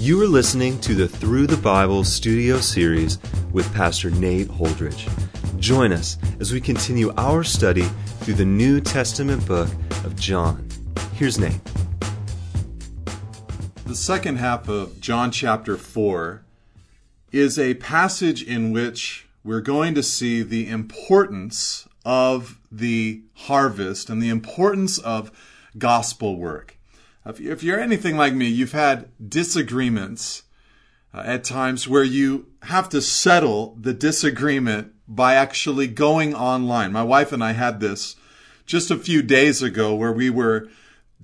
You are listening to the Through the Bible studio series with Pastor Nate Holdridge. Join us as we continue our study through the New Testament book of John. Here's Nate. The second half of John chapter 4 is a passage in which we're going to see the importance of the harvest and the importance of gospel work. If you're anything like me, you've had disagreements uh, at times where you have to settle the disagreement by actually going online. My wife and I had this just a few days ago where we were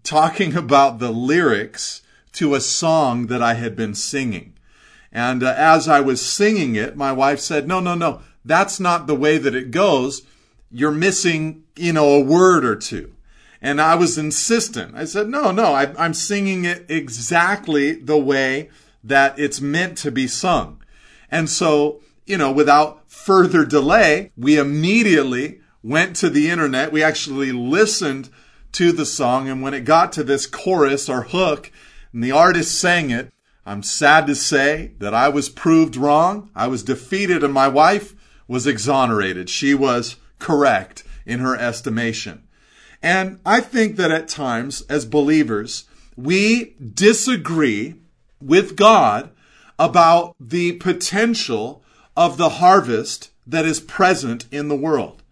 talking about the lyrics to a song that I had been singing. And uh, as I was singing it, my wife said, no, no, no, that's not the way that it goes. You're missing, you know, a word or two. And I was insistent. I said, no, no, I, I'm singing it exactly the way that it's meant to be sung. And so, you know, without further delay, we immediately went to the internet. We actually listened to the song. And when it got to this chorus or hook and the artist sang it, I'm sad to say that I was proved wrong. I was defeated and my wife was exonerated. She was correct in her estimation. And I think that at times, as believers, we disagree with God about the potential of the harvest that is present in the world.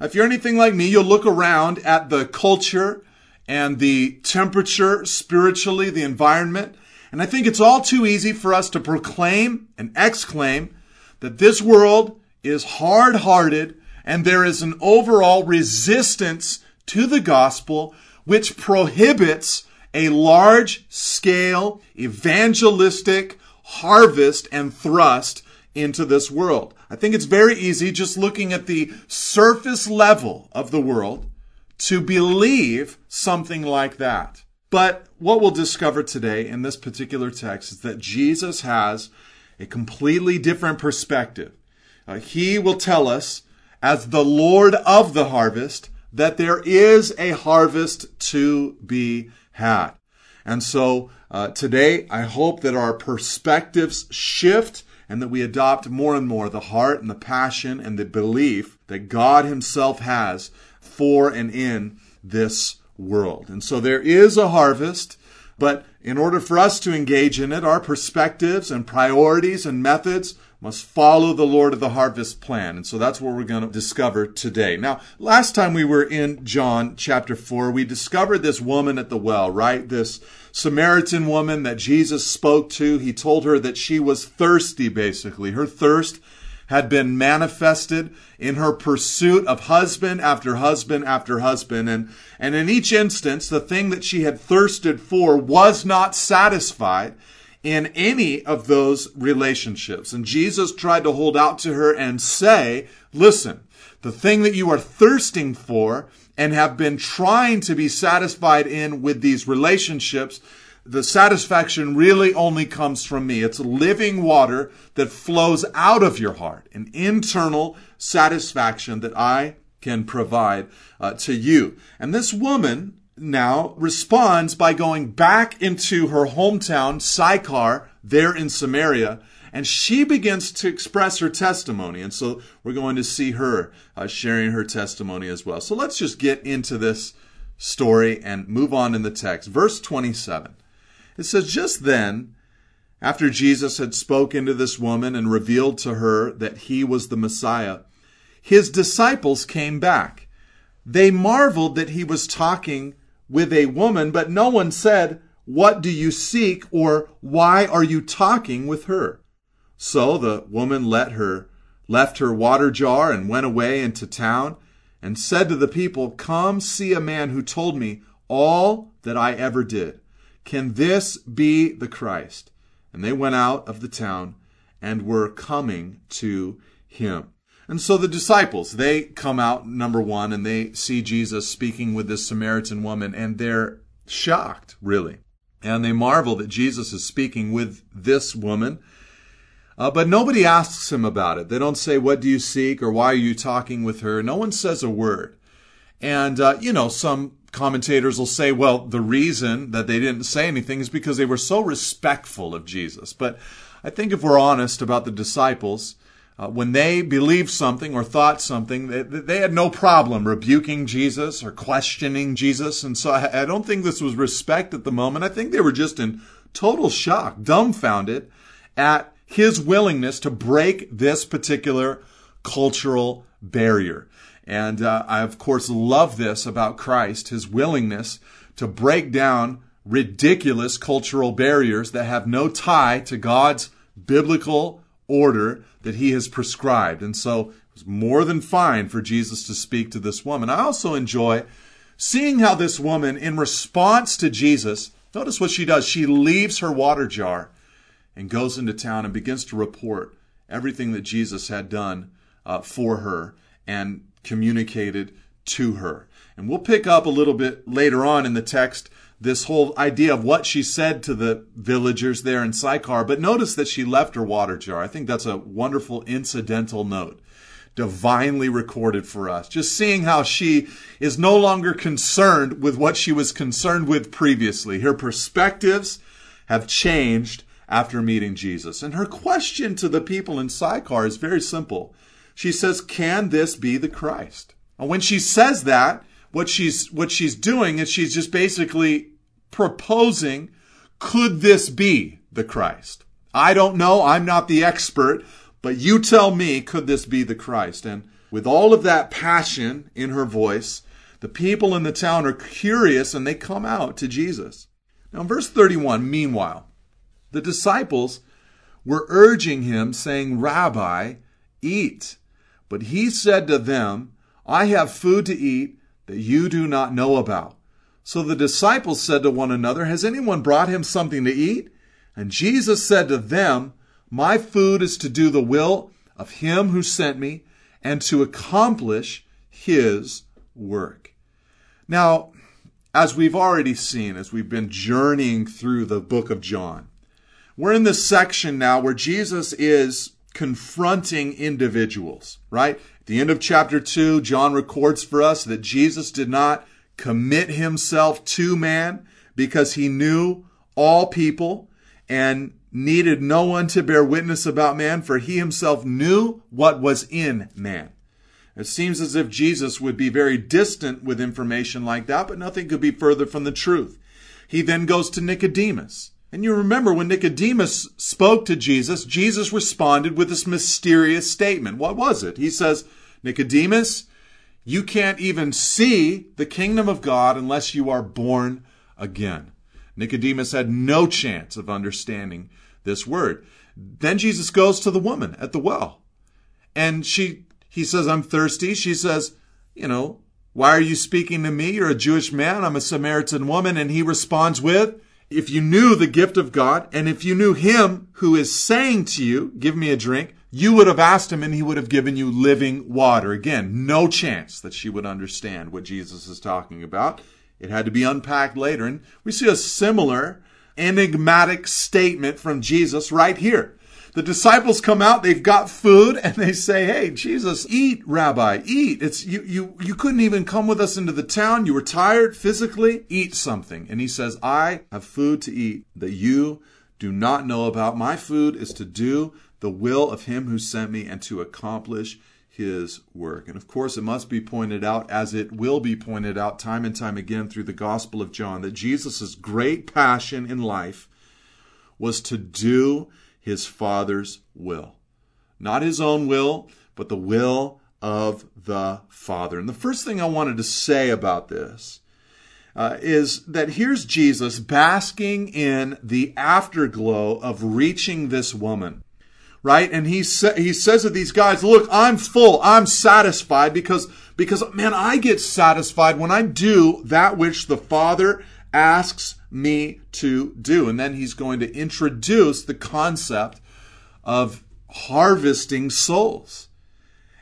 If you're anything like me, you'll look around at the culture and the temperature spiritually, the environment, and I think it's all too easy for us to proclaim and exclaim that this world is hard hearted and there is an overall resistance to the gospel which prohibits a large scale evangelistic harvest and thrust into this world. I think it's very easy just looking at the surface level of the world to believe something like that. But what we'll discover today in this particular text is that Jesus has a completely different perspective. Uh, he will tell us, as the Lord of the harvest, that there is a harvest to be had. And so uh, today, I hope that our perspectives shift and that we adopt more and more the heart and the passion and the belief that God Himself has for and in this world. And so there is a harvest, but in order for us to engage in it, our perspectives and priorities and methods must follow the Lord of the harvest plan. And so that's what we're going to discover today. Now, last time we were in John chapter 4, we discovered this woman at the well, right? This Samaritan woman that Jesus spoke to. He told her that she was thirsty, basically. Her thirst had been manifested in her pursuit of husband after husband after husband. And, and in each instance, the thing that she had thirsted for was not satisfied in any of those relationships. And Jesus tried to hold out to her and say, listen, the thing that you are thirsting for and have been trying to be satisfied in with these relationships, the satisfaction really only comes from me. It's living water that flows out of your heart, an internal satisfaction that I can provide uh, to you. And this woman now responds by going back into her hometown, Sychar, there in Samaria, and she begins to express her testimony. And so we're going to see her uh, sharing her testimony as well. So let's just get into this story and move on in the text. Verse 27. It says, Just then, after Jesus had spoken to this woman and revealed to her that he was the Messiah, his disciples came back. They marveled that he was talking with a woman, but no one said, What do you seek? or Why are you talking with her? So the woman let her, left her water jar and went away into town and said to the people, Come see a man who told me all that I ever did. Can this be the Christ? And they went out of the town and were coming to him. And so the disciples, they come out, number one, and they see Jesus speaking with this Samaritan woman, and they're shocked, really. And they marvel that Jesus is speaking with this woman. Uh, but nobody asks him about it. They don't say, What do you seek? or Why are you talking with her? No one says a word. And, uh, you know, some commentators will say, well, the reason that they didn't say anything is because they were so respectful of Jesus. But I think if we're honest about the disciples, uh, when they believed something or thought something, they, they, had no problem rebuking Jesus or questioning Jesus. And so I, I don't think this was respect at the moment. I think they were just in total shock, dumbfounded at his willingness to break this particular cultural barrier. And uh, I, of course, love this about Christ, his willingness to break down ridiculous cultural barriers that have no tie to God's biblical order that he has prescribed. And so it was more than fine for Jesus to speak to this woman. I also enjoy seeing how this woman, in response to Jesus, notice what she does. She leaves her water jar and goes into town and begins to report everything that Jesus had done uh, for her and communicated to her. And we'll pick up a little bit later on in the text this whole idea of what she said to the villagers there in Sychar. But notice that she left her water jar. I think that's a wonderful incidental note, divinely recorded for us. Just seeing how she is no longer concerned with what she was concerned with previously. Her perspectives have changed after meeting Jesus. And her question to the people in Sychar is very simple. She says, Can this be the Christ? And when she says that, what she's what she's doing is she's just basically proposing, could this be the Christ? I don't know, I'm not the expert, but you tell me, could this be the Christ? And with all of that passion in her voice, the people in the town are curious and they come out to Jesus. Now, verse 31, meanwhile, the disciples were urging him, saying, Rabbi, eat. But he said to them, I have food to eat that you do not know about. So the disciples said to one another, Has anyone brought him something to eat? And Jesus said to them, My food is to do the will of him who sent me and to accomplish his work. Now, as we've already seen, as we've been journeying through the book of John, we're in this section now where Jesus is confronting individuals, right? At the end of chapter 2, John records for us that Jesus did not commit himself to man because he knew all people and needed no one to bear witness about man, for he himself knew what was in man. It seems as if Jesus would be very distant with information like that, but nothing could be further from the truth. He then goes to Nicodemus. And you remember when Nicodemus spoke to Jesus, Jesus responded with this mysterious statement. What was it? He says, Nicodemus, you can't even see the kingdom of God unless you are born again. Nicodemus had no chance of understanding this word. Then Jesus goes to the woman at the well. And she he says, I'm thirsty. She says, you know, why are you speaking to me? You're a Jewish man. I'm a Samaritan woman. And he responds with, if you knew the gift of God and if you knew him who is saying to you, give me a drink, you would have asked him and he would have given you living water. Again, no chance that she would understand what Jesus is talking about. It had to be unpacked later. And we see a similar enigmatic statement from Jesus right here. The disciples come out, they've got food, and they say, Hey, Jesus, eat, Rabbi, eat. It's, you, you, you couldn't even come with us into the town. You were tired physically. Eat something. And he says, I have food to eat that you do not know about. My food is to do the will of him who sent me and to accomplish his work. And of course, it must be pointed out, as it will be pointed out time and time again through the Gospel of John, that Jesus' great passion in life was to do his Father's will. Not his own will, but the will of the Father. And the first thing I wanted to say about this uh, is that here's Jesus basking in the afterglow of reaching this woman. Right? And he, sa- he says to these guys, look, I'm full. I'm satisfied because, because man, I get satisfied when I do that which the Father asks me to do. And then he's going to introduce the concept of harvesting souls.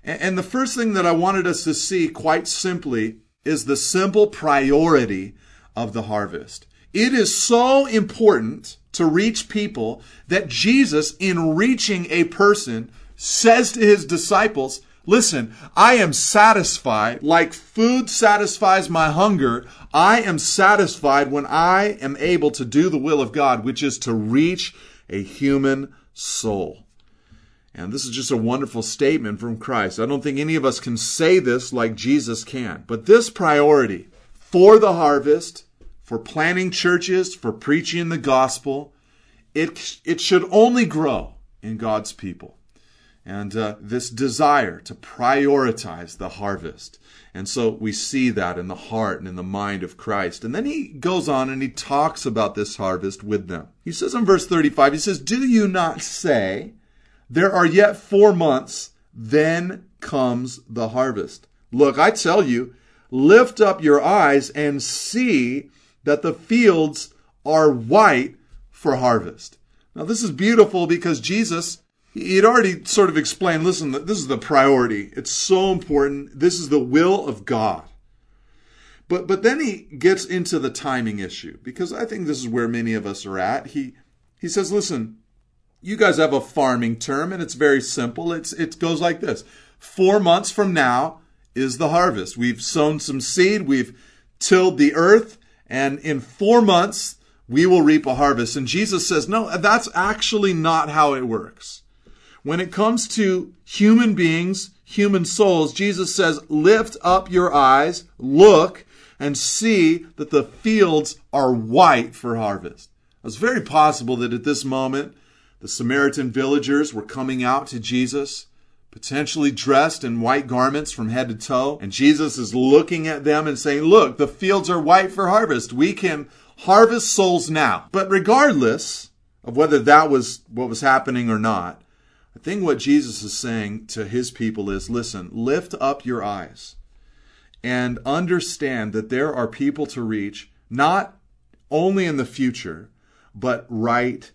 And the first thing that I wanted us to see quite simply is the simple priority of the harvest. It is so important to reach people that Jesus, in reaching a person, says to his disciples, Listen, I am satisfied like food satisfies my hunger. I am satisfied when I am able to do the will of God, which is to reach a human soul. And this is just a wonderful statement from Christ. I don't think any of us can say this like Jesus can. But this priority for the harvest, for planting churches, for preaching the gospel, it, it should only grow in God's people. And uh, this desire to prioritize the harvest. And so we see that in the heart and in the mind of Christ. And then he goes on and he talks about this harvest with them. He says in verse 35, he says, Do you not say, there are yet four months, then comes the harvest? Look, I tell you, lift up your eyes and see that the fields are white for harvest. Now, this is beautiful because Jesus, he had already sort of explained listen, this is the priority. It's so important. This is the will of God. But, but then he gets into the timing issue because I think this is where many of us are at. He, he says, listen, you guys have a farming term and it's very simple. It's, it goes like this. Four months from now is the harvest. We've sown some seed. We've tilled the earth and in four months, we will reap a harvest. And Jesus says, no, that's actually not how it works. When it comes to human beings, human souls, Jesus says, lift up your eyes, look, and see that the fields are white for harvest. It's very possible that at this moment, the Samaritan villagers were coming out to Jesus, potentially dressed in white garments from head to toe. And Jesus is looking at them and saying, Look, the fields are white for harvest. We can harvest souls now. But regardless of whether that was what was happening or not, think what Jesus is saying to his people is listen, lift up your eyes and understand that there are people to reach, not only in the future, but right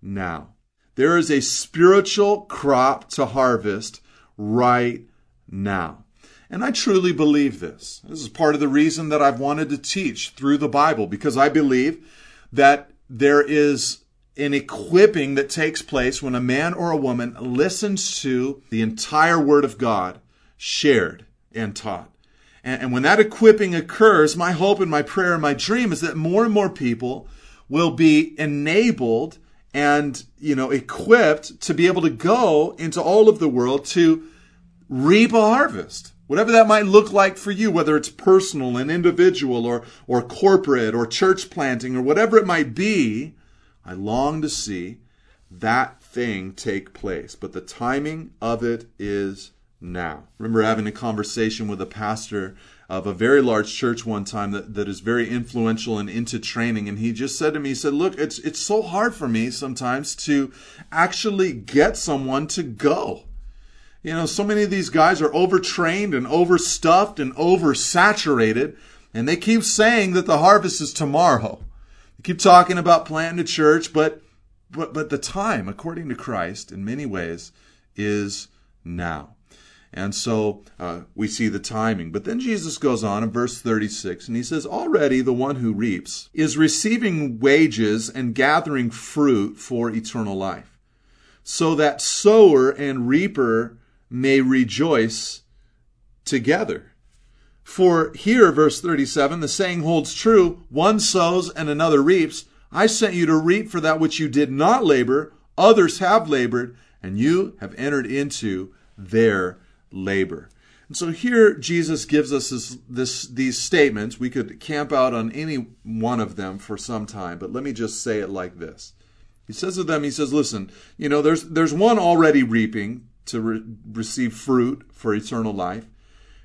now. There is a spiritual crop to harvest right now. And I truly believe this. This is part of the reason that I've wanted to teach through the Bible because I believe that there is an equipping that takes place when a man or a woman listens to the entire Word of God shared and taught. And, and when that equipping occurs, my hope and my prayer and my dream is that more and more people will be enabled and, you know, equipped to be able to go into all of the world to reap a harvest Whatever that might look like for you, whether it's personal and individual or, or corporate or church planting or whatever it might be, I long to see that thing take place. But the timing of it is now. Remember having a conversation with a pastor of a very large church one time that, that is very influential and into training. And he just said to me, he said, look, it's, it's so hard for me sometimes to actually get someone to go. You know, so many of these guys are overtrained and overstuffed and oversaturated, and they keep saying that the harvest is tomorrow. They keep talking about planting a church, but but but the time, according to Christ, in many ways, is now. And so uh, we see the timing. But then Jesus goes on in verse 36 and he says, Already the one who reaps is receiving wages and gathering fruit for eternal life. So that sower and reaper may rejoice together. For here, verse 37, the saying holds true one sows and another reaps. I sent you to reap for that which you did not labor, others have labored, and you have entered into their labor. And so here Jesus gives us this, this, these statements. We could camp out on any one of them for some time, but let me just say it like this. He says to them, he says, listen, you know, there's, there's one already reaping to re- receive fruit for eternal life.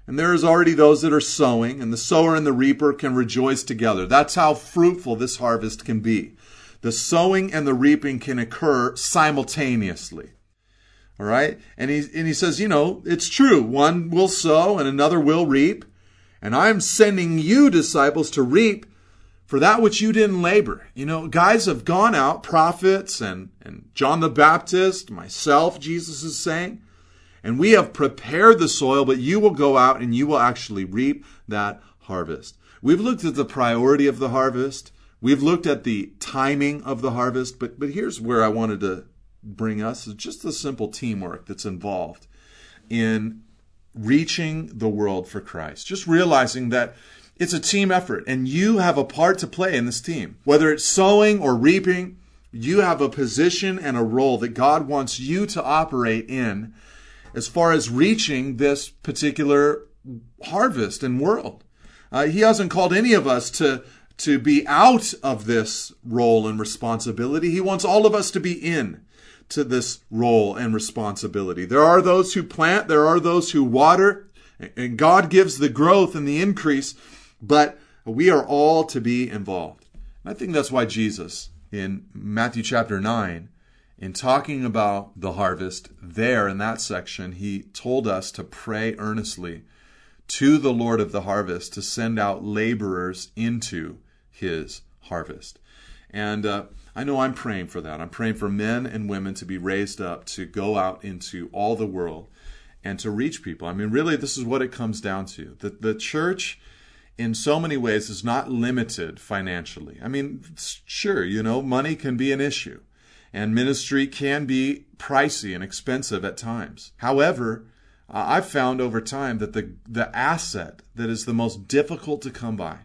And there is already those that are sowing, and the sower and the reaper can rejoice together. That's how fruitful this harvest can be. The sowing and the reaping can occur simultaneously. All right? And he, and he says, you know, it's true. One will sow and another will reap. And I'm sending you, disciples, to reap for that which you didn't labor. You know, guys have gone out, prophets and, and John the Baptist, myself, Jesus is saying, and we have prepared the soil, but you will go out and you will actually reap that harvest. We've looked at the priority of the harvest. We've looked at the timing of the harvest, but, but here's where I wanted to bring us is just the simple teamwork that's involved in reaching the world for Christ. Just realizing that it's a team effort and you have a part to play in this team. Whether it's sowing or reaping, you have a position and a role that God wants you to operate in as far as reaching this particular harvest and world. Uh, he hasn't called any of us to to be out of this role and responsibility. He wants all of us to be in to this role and responsibility. There are those who plant, there are those who water, and God gives the growth and the increase, but we are all to be involved. I think that's why Jesus in Matthew chapter 9 in talking about the harvest there in that section, he told us to pray earnestly to the Lord of the harvest to send out laborers into his harvest. And uh, I know I'm praying for that. I'm praying for men and women to be raised up to go out into all the world and to reach people. I mean, really, this is what it comes down to. The, the church, in so many ways, is not limited financially. I mean, sure, you know, money can be an issue, and ministry can be pricey and expensive at times. However, I've found over time that the, the asset that is the most difficult to come by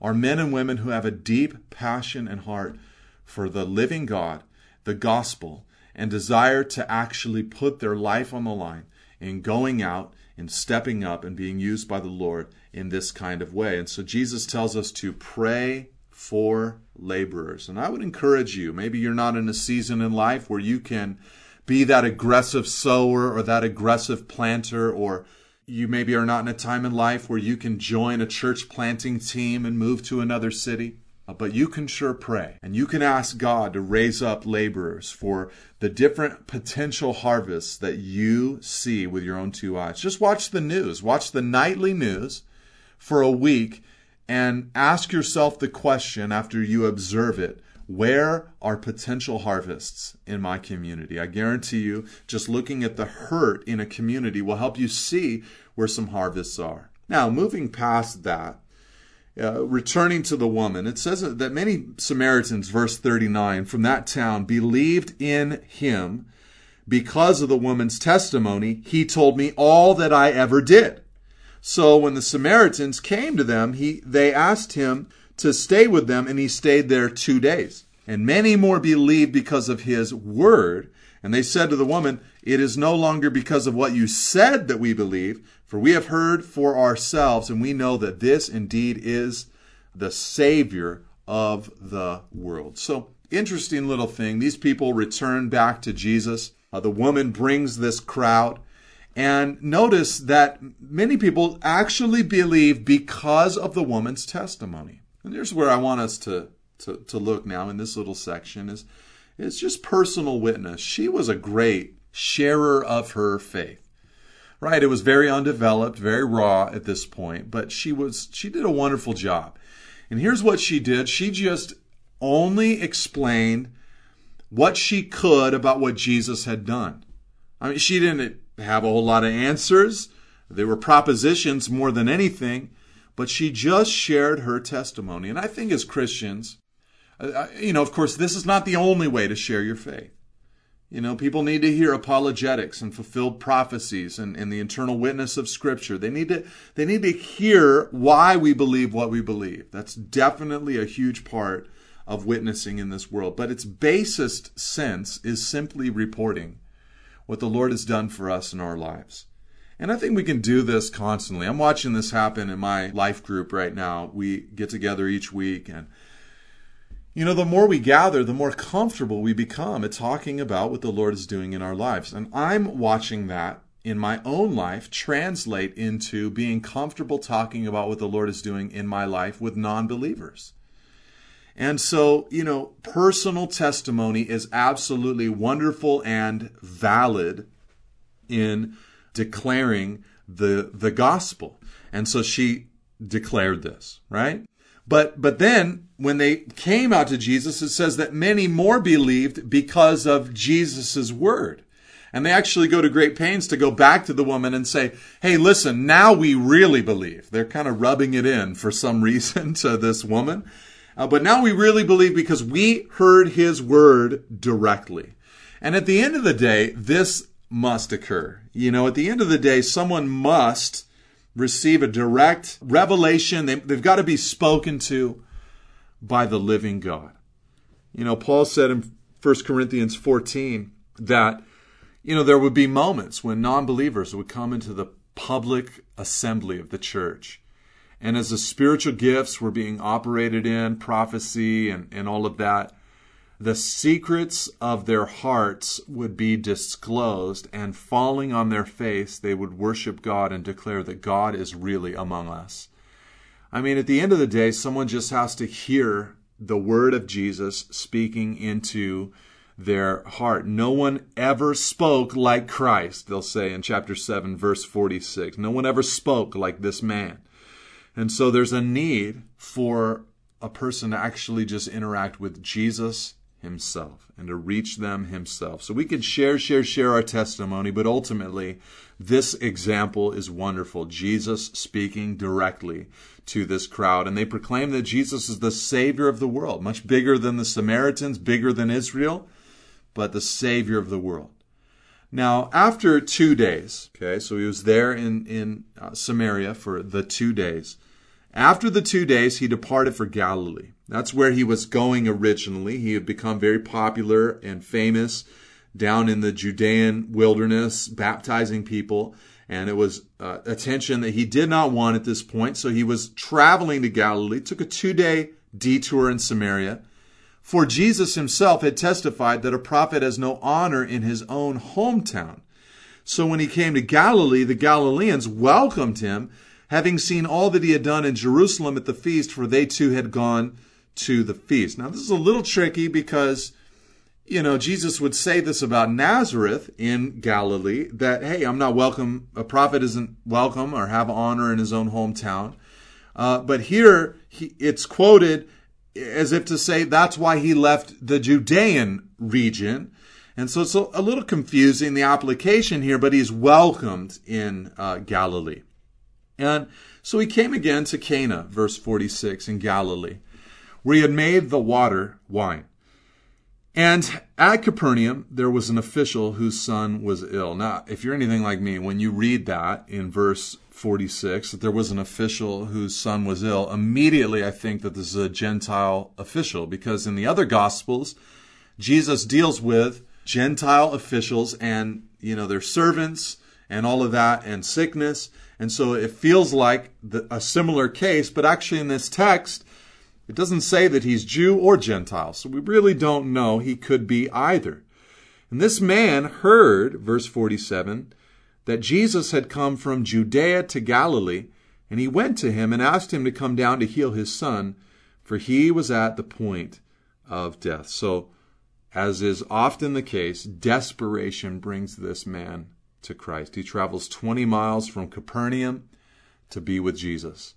are men and women who have a deep passion and heart for the living God, the gospel, and desire to actually put their life on the line in going out and stepping up and being used by the Lord in this kind of way. And so Jesus tells us to pray for laborers. And I would encourage you, maybe you're not in a season in life where you can be that aggressive sower or that aggressive planter, or you maybe are not in a time in life where you can join a church planting team and move to another city. Uh, but you can sure pray and you can ask God to raise up laborers for the different potential harvests that you see with your own two eyes. Just watch the news, watch the nightly news for a week and ask yourself the question after you observe it where are potential harvests in my community? I guarantee you, just looking at the hurt in a community will help you see where some harvests are. Now, moving past that, uh, returning to the woman, it says that many Samaritans, verse 39, from that town believed in him because of the woman's testimony. He told me all that I ever did. So when the Samaritans came to them, he, they asked him, to stay with them, and he stayed there two days. And many more believed because of his word. And they said to the woman, It is no longer because of what you said that we believe, for we have heard for ourselves, and we know that this indeed is the Savior of the world. So, interesting little thing. These people return back to Jesus. Uh, the woman brings this crowd. And notice that many people actually believe because of the woman's testimony. And here's where I want us to, to, to look now in this little section is it's just personal witness. She was a great sharer of her faith. Right? It was very undeveloped, very raw at this point, but she was she did a wonderful job. And here's what she did. She just only explained what she could about what Jesus had done. I mean, she didn't have a whole lot of answers. They were propositions more than anything but she just shared her testimony. And I think as Christians, you know, of course, this is not the only way to share your faith. You know, people need to hear apologetics and fulfilled prophecies and, and the internal witness of Scripture. They need to they need to hear why we believe what we believe. That's definitely a huge part of witnessing in this world. But its basest sense is simply reporting what the Lord has done for us in our lives. And I think we can do this constantly. I'm watching this happen in my life group right now. We get together each week and you know, the more we gather, the more comfortable we become at talking about what the Lord is doing in our lives. And I'm watching that in my own life translate into being comfortable talking about what the Lord is doing in my life with non believers. And so, you know, personal testimony is absolutely wonderful and valid in declaring the the gospel. And so she declared this, right? But but then when they came out to Jesus, it says that many more believed because of Jesus' word. And they actually go to great pains to go back to the woman and say, Hey, listen, now we really believe. They're kind of rubbing it in for some reason to this woman. Uh, but now we really believe because we heard his word directly. And at the end of the day, this must occur. You know, at the end of the day, someone must receive a direct revelation. They, they've got to be spoken to by the living God. You know, Paul said in 1 Corinthians 14 that, you know, there would be moments when non believers would come into the public assembly of the church. And as the spiritual gifts were being operated in, prophecy and, and all of that, the secrets of their hearts would be disclosed, and falling on their face, they would worship God and declare that God is really among us. I mean, at the end of the day, someone just has to hear the word of Jesus speaking into their heart. No one ever spoke like Christ, they'll say in chapter 7, verse 46. No one ever spoke like this man. And so there's a need for a person to actually just interact with Jesus himself and to reach them himself. So we can share, share, share our testimony, but ultimately, this example is wonderful. Jesus speaking directly to this crowd. And they proclaim that Jesus is the Savior of the world, much bigger than the Samaritans, bigger than Israel, but the Savior of the world. Now, after two days, okay, so he was there in, in uh, Samaria for the two days. After the two days, he departed for Galilee. That's where he was going originally. He had become very popular and famous down in the Judean wilderness, baptizing people. And it was uh, attention that he did not want at this point. So he was traveling to Galilee, took a two day detour in Samaria. For Jesus himself had testified that a prophet has no honor in his own hometown. So when he came to Galilee, the Galileans welcomed him, having seen all that he had done in Jerusalem at the feast, for they too had gone to the feast. Now, this is a little tricky because, you know, Jesus would say this about Nazareth in Galilee that, hey, I'm not welcome, a prophet isn't welcome or have honor in his own hometown. Uh, but here he, it's quoted as if to say that's why he left the Judean region. And so it's a, little confusing, the application here, but he's welcomed in uh, Galilee. And so he came again to Cana, verse 46, in Galilee where he had made the water wine. And at Capernaum, there was an official whose son was ill. Now, if you're anything like me, when you read that in verse 46, that there was an official whose son was ill, immediately I think that this is a Gentile official, because in the other Gospels, Jesus deals with Gentile officials and, you know, their servants and all of that and sickness. And so it feels like the, a similar case, but actually in this text, it doesn't say that he's Jew or Gentile, so we really don't know. He could be either. And this man heard, verse 47, that Jesus had come from Judea to Galilee, and he went to him and asked him to come down to heal his son, for he was at the point of death. So, as is often the case, desperation brings this man to Christ. He travels 20 miles from Capernaum to be with Jesus.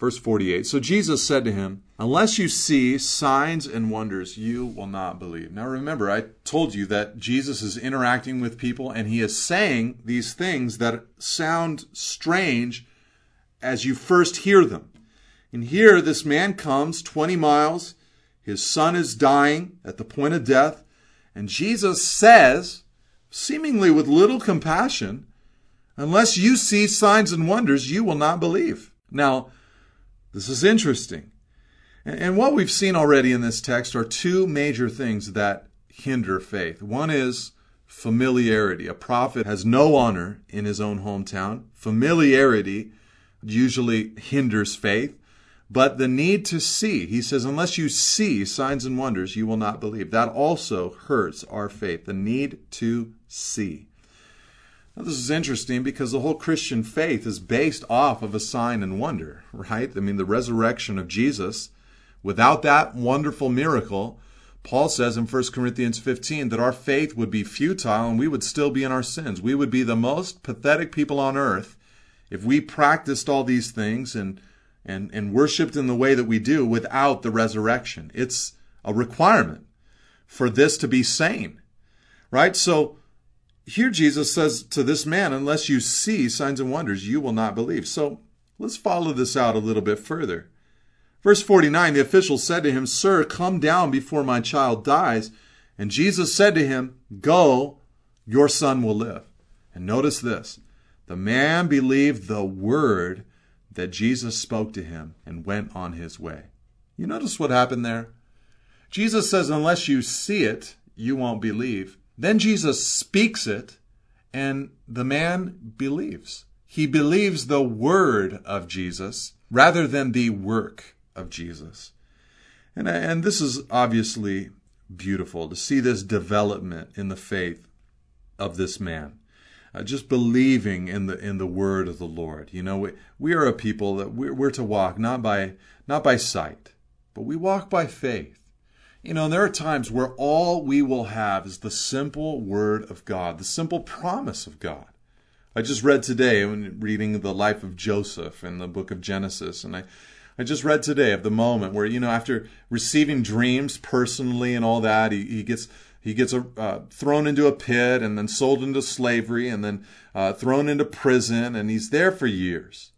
Verse 48 So Jesus said to him, Unless you see signs and wonders, you will not believe. Now remember, I told you that Jesus is interacting with people and he is saying these things that sound strange as you first hear them. And here, this man comes 20 miles, his son is dying at the point of death, and Jesus says, seemingly with little compassion, Unless you see signs and wonders, you will not believe. Now, this is interesting. And what we've seen already in this text are two major things that hinder faith. One is familiarity. A prophet has no honor in his own hometown. Familiarity usually hinders faith. But the need to see, he says, unless you see signs and wonders, you will not believe. That also hurts our faith, the need to see. Now, this is interesting because the whole Christian faith is based off of a sign and wonder, right? I mean, the resurrection of Jesus, without that wonderful miracle, Paul says in 1 Corinthians 15 that our faith would be futile and we would still be in our sins. We would be the most pathetic people on earth if we practiced all these things and, and, and worshiped in the way that we do without the resurrection. It's a requirement for this to be sane, right? So, here Jesus says to this man, unless you see signs and wonders, you will not believe. So let's follow this out a little bit further. Verse 49 The official said to him, Sir, come down before my child dies. And Jesus said to him, Go, Your son will live. And notice this the man believed the word that Jesus spoke to him and went on his way. You notice what happened there? Jesus says, unless you see it, you won't believe. Then Jesus speaks it, and the man believes. He believes the word of Jesus rather than the work of Jesus. And, and this is obviously beautiful to see this development in the faith of this man. Uh, just believing in the in the word of the Lord. You know, we, we are a people that we're, we're to walk not by not by sight, but we walk by faith. You know, there are times where all we will have is the simple word of God, the simple promise of God. I just read today when reading the life of Joseph in the book of Genesis, and I I just read today of the moment where, you know, after receiving dreams personally and all that, he, he gets he gets uh, thrown into a pit and then sold into slavery and then uh, thrown into prison, and he's there for years.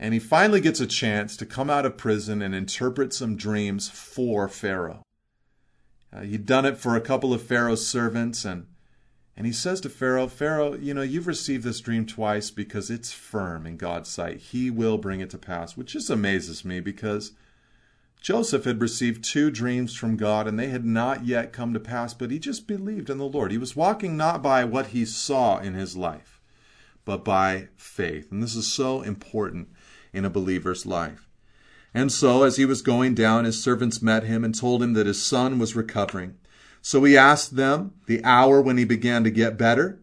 And he finally gets a chance to come out of prison and interpret some dreams for Pharaoh. Uh, he'd done it for a couple of Pharaoh's servants, and and he says to Pharaoh, Pharaoh, you know, you've received this dream twice because it's firm in God's sight. He will bring it to pass, which just amazes me because Joseph had received two dreams from God and they had not yet come to pass, but he just believed in the Lord. He was walking not by what he saw in his life, but by faith. And this is so important in a believer's life. And so, as he was going down, his servants met him and told him that his son was recovering. So he asked them the hour when he began to get better.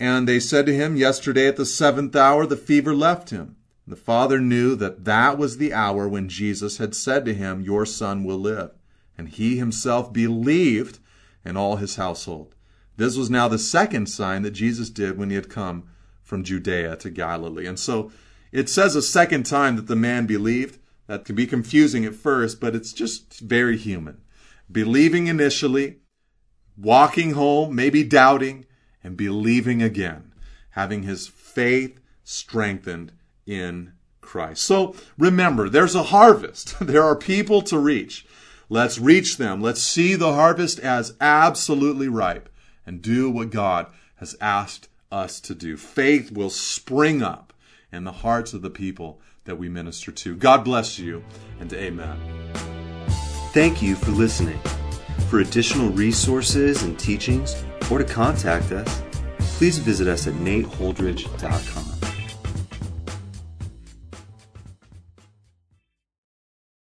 And they said to him, Yesterday at the seventh hour the fever left him. The father knew that that was the hour when Jesus had said to him, Your son will live. And he himself believed, and all his household. This was now the second sign that Jesus did when he had come from Judea to Galilee. And so it says a second time that the man believed. That can be confusing at first, but it's just very human. Believing initially, walking home, maybe doubting, and believing again, having his faith strengthened in Christ. So remember, there's a harvest. There are people to reach. Let's reach them. Let's see the harvest as absolutely ripe and do what God has asked us to do. Faith will spring up in the hearts of the people that we minister to. God bless you and amen. Thank you for listening. For additional resources and teachings, or to contact us, please visit us at nateholdridge.com.